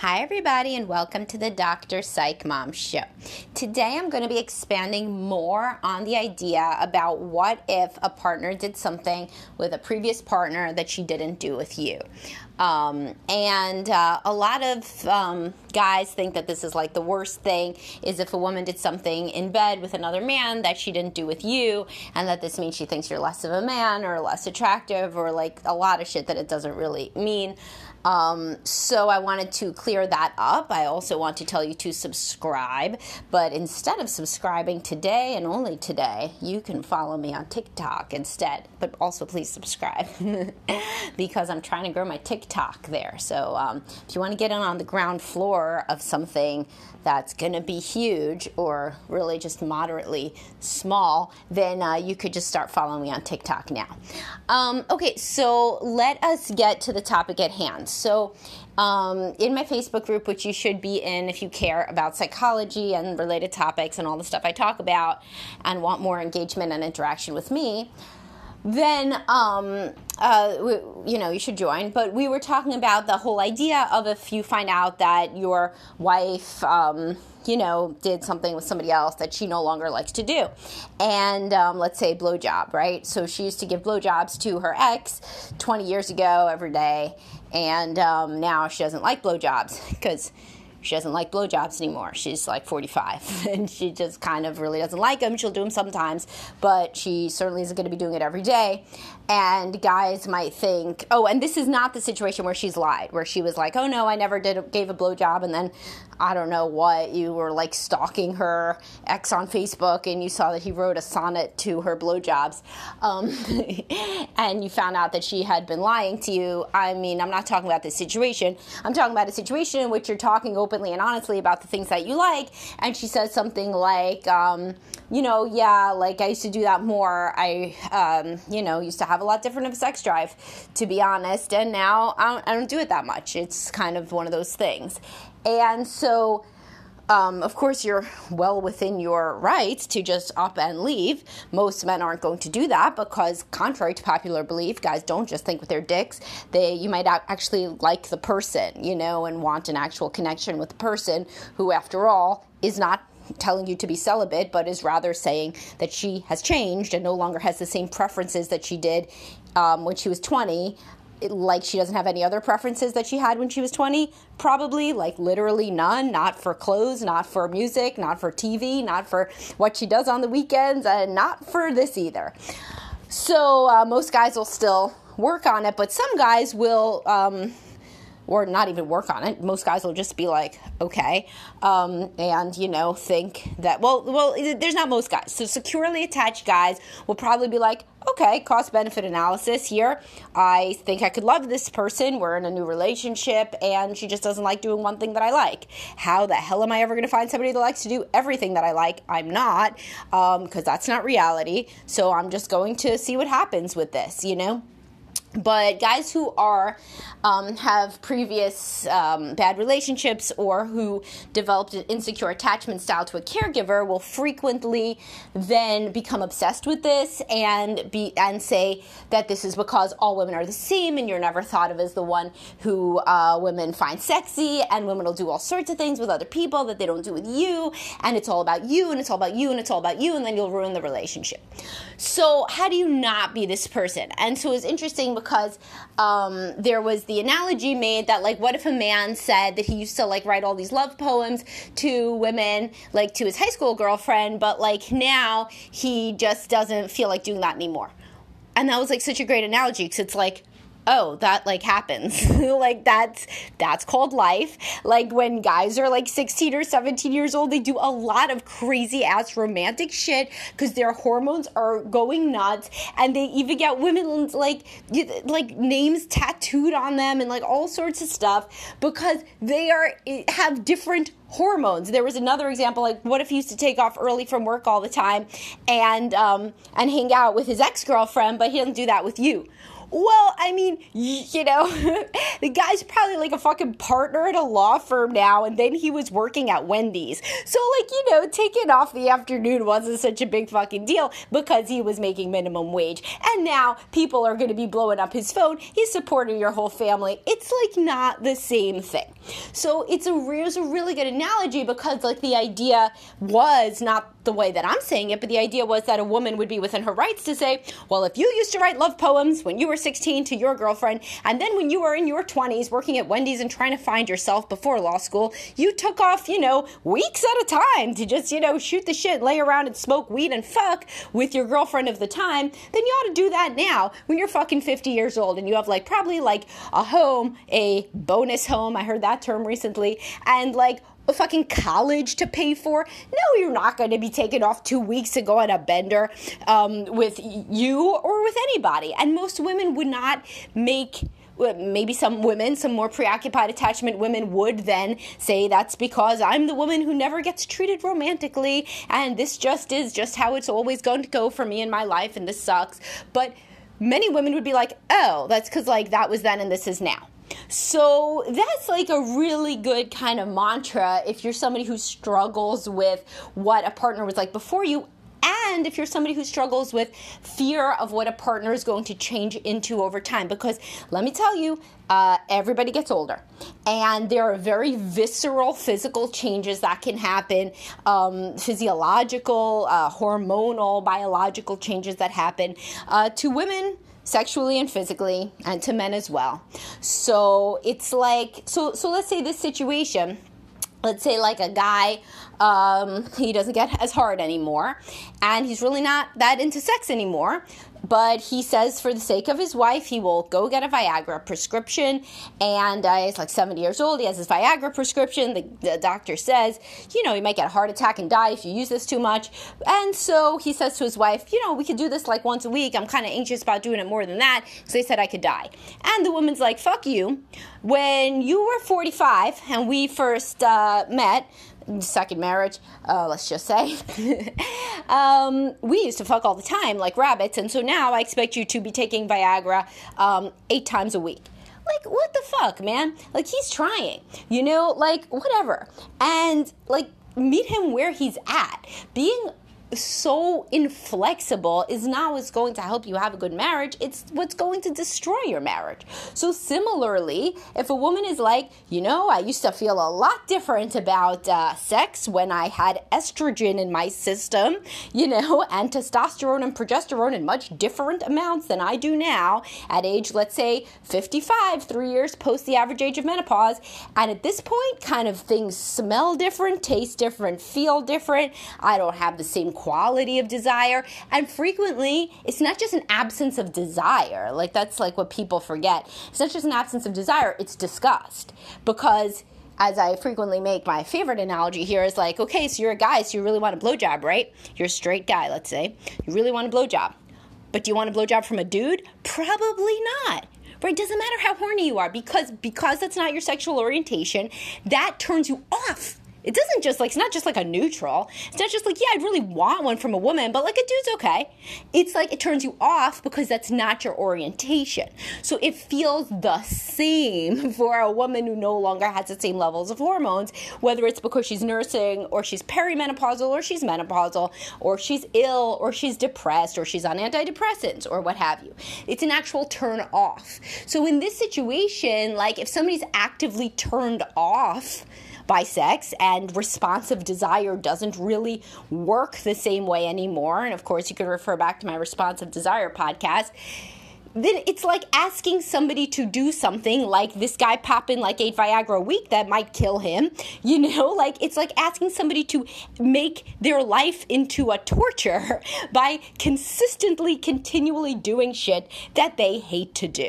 Hi, everybody, and welcome to the Dr. Psych Mom Show. Today, I'm going to be expanding more on the idea about what if a partner did something with a previous partner that she didn't do with you. Um, and uh, a lot of um, guys think that this is like the worst thing is if a woman did something in bed with another man that she didn't do with you, and that this means she thinks you're less of a man or less attractive or like a lot of shit that it doesn't really mean. Um, so I wanted to clear that up. I also want to tell you to subscribe, but instead of subscribing today and only today, you can follow me on TikTok instead. But also please subscribe because I'm trying to grow my TikTok there. So um, if you want to get in on the ground floor of something that's going to be huge or really just moderately small, then uh, you could just start following me on TikTok now. Um, okay, so let us get to the topic at hand. So, um, in my Facebook group, which you should be in if you care about psychology and related topics and all the stuff I talk about and want more engagement and interaction with me, then um, uh, you know you should join. But we were talking about the whole idea of if you find out that your wife. Um, you know, did something with somebody else that she no longer likes to do. And um, let's say blowjob, right? So she used to give blowjobs to her ex 20 years ago every day. And um, now she doesn't like blowjobs because she doesn't like blowjobs anymore. She's like 45 and she just kind of really doesn't like them. She'll do them sometimes, but she certainly isn't going to be doing it every day. And guys might think, oh, and this is not the situation where she's lied, where she was like, oh no, I never did gave a blowjob, and then I don't know what you were like stalking her ex on Facebook, and you saw that he wrote a sonnet to her blowjobs, um, and you found out that she had been lying to you. I mean, I'm not talking about this situation. I'm talking about a situation in which you're talking openly and honestly about the things that you like, and she says something like, um, you know, yeah, like I used to do that more. I, um, you know, used to have a lot different of a sex drive, to be honest, and now I don't, I don't do it that much. It's kind of one of those things. And so, um, of course, you're well within your rights to just up and leave. Most men aren't going to do that because, contrary to popular belief, guys don't just think with their dicks. They, you might actually like the person, you know, and want an actual connection with the person who, after all, is not telling you to be celibate, but is rather saying that she has changed and no longer has the same preferences that she did um, when she was 20. like she doesn't have any other preferences that she had when she was 20? Probably, like literally none. Not for clothes, not for music, not for TV, not for what she does on the weekends, and not for this either. So, uh, most guys will still work on it, but some guys will. Um, or not even work on it. Most guys will just be like, okay, um, and you know, think that well, well, there's not most guys. So securely attached guys will probably be like, okay, cost benefit analysis here. I think I could love this person. We're in a new relationship, and she just doesn't like doing one thing that I like. How the hell am I ever going to find somebody that likes to do everything that I like? I'm not, because um, that's not reality. So I'm just going to see what happens with this, you know? But guys who are um, have previous um, bad relationships or who developed an insecure attachment style to a caregiver will frequently then become obsessed with this and be and say that this is because all women are the same and you're never thought of as the one who uh, women find sexy and women will do all sorts of things with other people that they don't do with you and it's all about you and it's all about you and it's all about you and then you'll ruin the relationship. So how do you not be this person? And so it's interesting because um, there was the analogy made that like what if a man said that he used to like write all these love poems to women like to his high school girlfriend but like now he just doesn't feel like doing that anymore. And that was like such a great analogy because it's like oh that like happens. Like that's that's called life. Like when guys are like 16 or 17 years old they do a lot of crazy ass romantic shit because their hormones are going nuts and they even get women like like names tattooed on them and like all sorts of stuff because they are have different hormones. There was another example, like what if he used to take off early from work all the time and um, and hang out with his ex girlfriend, but he doesn't do that with you Well, I mean, you know, the guy's probably like a fucking partner at a law firm now, and then he was working at Wendy's. So, like, you know, taking off the afternoon wasn't such a big fucking deal because he was making minimum wage. And now people are going to be blowing up his phone. He's supporting your whole family. It's like not the same thing. So, it's a, it's a really good analogy because, like, the idea was not the way that I'm saying it, but the idea was that a woman would be within her rights to say, well, if you used to write love poems when you were 16 to your girlfriend, and then when you were in your 20s working at Wendy's and trying to find yourself before law school, you took off, you know, weeks at a time to just, you know, shoot the shit, lay around and smoke weed and fuck with your girlfriend of the time, then you ought to do that now when you're fucking 50 years old and you have like probably like a home, a bonus home, I heard that term recently, and like a fucking college to pay for. No, you're not going to be taken off two weeks to go on a bender um, with you or with anybody. And most women would not make maybe some women, some more preoccupied attachment women would then say that's because I'm the woman who never gets treated romantically and this just is just how it's always going to go for me in my life and this sucks. But many women would be like, "Oh, that's cuz like that was then and this is now." So that's like a really good kind of mantra if you're somebody who struggles with what a partner was like before you and if you're somebody who struggles with fear of what a partner is going to change into over time because let me tell you uh, everybody gets older and there are very visceral physical changes that can happen um, physiological uh, hormonal biological changes that happen uh, to women sexually and physically and to men as well. So it's like so so let's say this situation let's say like a guy um, he doesn't get as hard anymore and he's really not that into sex anymore but he says for the sake of his wife he will go get a viagra prescription. And uh, he's like 70 years old. He has his viagra prescription. The, the, doctor says you know you might get a heart attack and die if you use this too much. And so he says to his wife you know we could do this like once a week. I'm kind of anxious about doing it more than that. So they said i could die. And the woman's like fuck you. When you were 45 and we first uh, met second marriage, uh, let's just say, um, we used to fuck all the time like rabbits, and so now I expect you to be taking Viagra um, eight times a week. Like, what the fuck, man? Like, he's trying, you know, like, whatever. And, like, meet him where he's at. Being so inflexible is not what's going to help you have a good marriage, it's what's going to destroy your marriage. So, similarly, if a woman is like, you know, I used to feel a lot different about uh, sex when I had estrogen in my system, you know, and testosterone and progesterone in much different amounts than I do now at age, let's say, 55, three years post the average age of menopause. And at this point, kind of things smell different, taste different, feel different. I don't have the same quality of desire. And frequently, it's not just an absence of desire. Like, that's like what people forget. It's not just an absence of desire, it's disgust. Because as I frequently make my favorite analogy here is like, okay, so you're a guy, so you really want a blowjob, right? You're a straight guy, let's say. You really want a blowjob. But do you want a blowjob from a dude? Probably not right doesn't matter how horny you are because because that's not your sexual orientation that turns you off it doesn't just like it's not just like a neutral. It's not just like yeah, I'd really want one from a woman, but like a dude's okay. It's like it turns you off because that's not your orientation. So it feels the same for a woman who no longer has the same levels of hormones, whether it's because she's nursing or she's perimenopausal or she's menopausal or she's ill or she's depressed or she's on antidepressants or what have you. It's an actual turn off. So in this situation, like if somebody's actively turned off by sex, and responsive desire doesn't really work the same way anymore. And of course, you can refer back to my responsive desire podcast then it's like asking somebody to do something like this guy popping like eight Viagra a week that might kill him. You know, like it's like asking somebody to make their life into a torture by consistently, continually doing shit that they hate to do.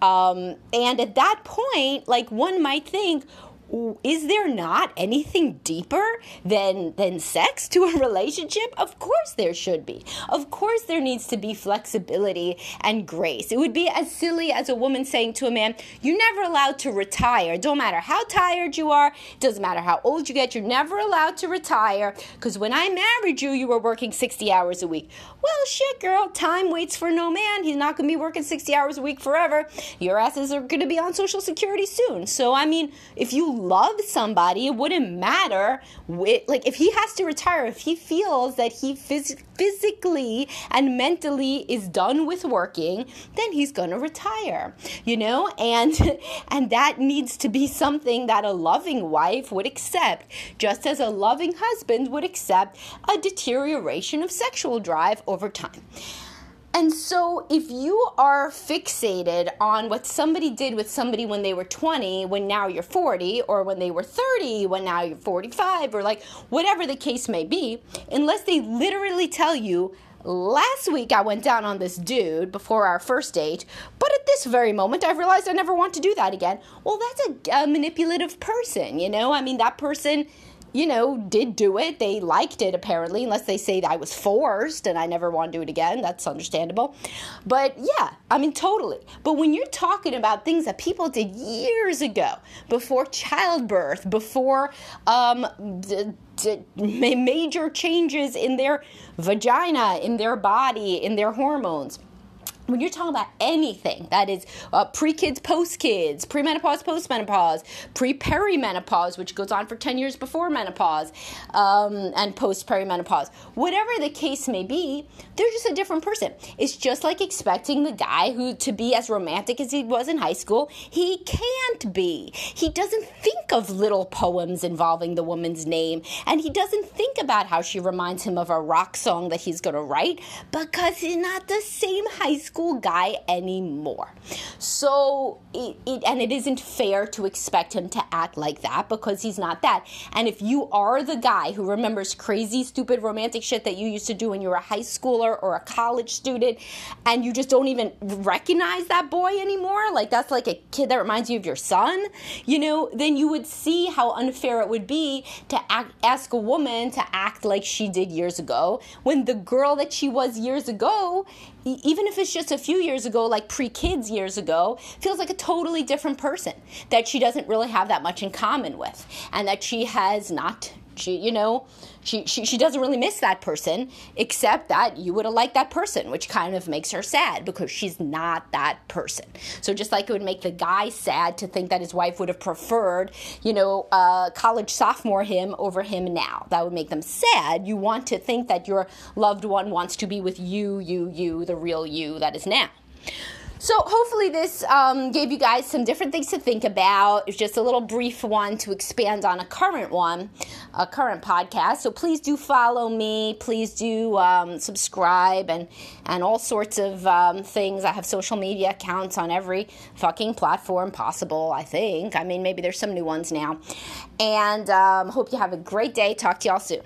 Um, and at that point, like one might think, is there not anything deeper than than sex to a relationship of course there should be of course there needs to be flexibility and grace it would be as silly as a woman saying to a man you're never allowed to retire don't matter how tired you are doesn't matter how old you get you're never allowed to retire because when i married you you were working 60 hours a week well, shit, girl, time waits for no man. He's not going to be working 60 hours a week forever. Your asses are going to be on Social Security soon. So, I mean, if you love somebody, it wouldn't matter. Like, if he has to retire, if he feels that he phys- physically and mentally is done with working, then he's going to retire, you know? And, and that needs to be something that a loving wife would accept, just as a loving husband would accept a deterioration of sexual drive over time. And so, if you are fixated on what somebody did with somebody when they were 20, when now you're 40, or when they were 30, when now you're 45, or like whatever the case may be, unless they literally tell you, last week I went down on this dude before our first date, but at this very moment I've realized I never want to do that again. Well, that's a, a manipulative person, you know? I mean, that person you know, did do it. They liked it apparently, unless they say I was forced and I never want to do it again. That's understandable. But yeah, I mean, totally. But when you're talking about things that people did years ago, before childbirth, before um, major changes in their vagina, in their body, in their hormones when you're talking about anything that is uh, pre kids, post kids, premenopause, postmenopause, pre perimenopause, which goes on for 10 years before menopause, um, and post perimenopause, whatever the case may be, they're just a different person. It's just like expecting the guy who to be as romantic as he was in high school. He can't be. He doesn't think of little poems involving the woman's name, and he doesn't think about how she reminds him of a rock song that he's going to write because he's not the same high school school guy anymore. So, it, it, and it isn't fair to expect him to act like that because he's not that. And if you are the guy who remembers crazy, stupid, romantic shit that you used to do when you were a high schooler or a college student, and you just don't even recognize that boy anymore, like that's like a kid that reminds you of your son, you know, then you would see how unfair it would be to act, ask a woman to act like she did years ago when the girl that she was years ago even if it's just a few years ago, like pre kids years ago, feels like a totally different person that she doesn't really have that much in common with, and that she has not she you know she, she she doesn't really miss that person except that you would have liked that person which kind of makes her sad because she's not that person. So just like it would make the guy sad to think that his wife would have preferred you know college sophomore him over him now. That would make them sad. You want to think that your loved one wants to be with you you you the real you that is now. So hopefully this um, gave you guys some different things to think about. It's just a little brief one to expand on a current one, a current podcast. So please do follow me. Please do um, subscribe and and all sorts of um, things. I have social media accounts on every fucking platform possible. I think. I mean, maybe there's some new ones now. And um, hope you have a great day. Talk to y'all soon.